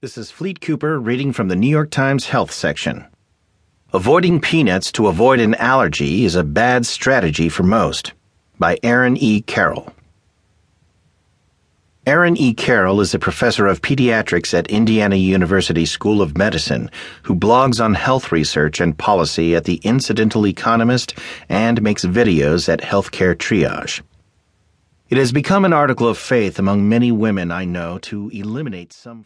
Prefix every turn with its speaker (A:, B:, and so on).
A: This is Fleet Cooper reading from the New York Times Health section. Avoiding peanuts to avoid an allergy is a bad strategy for most. By Aaron E. Carroll. Aaron E. Carroll is a professor of pediatrics at Indiana University School of Medicine who blogs on health research and policy at The Incidental Economist and makes videos at Healthcare Triage. It has become an article of faith among many women I know to eliminate some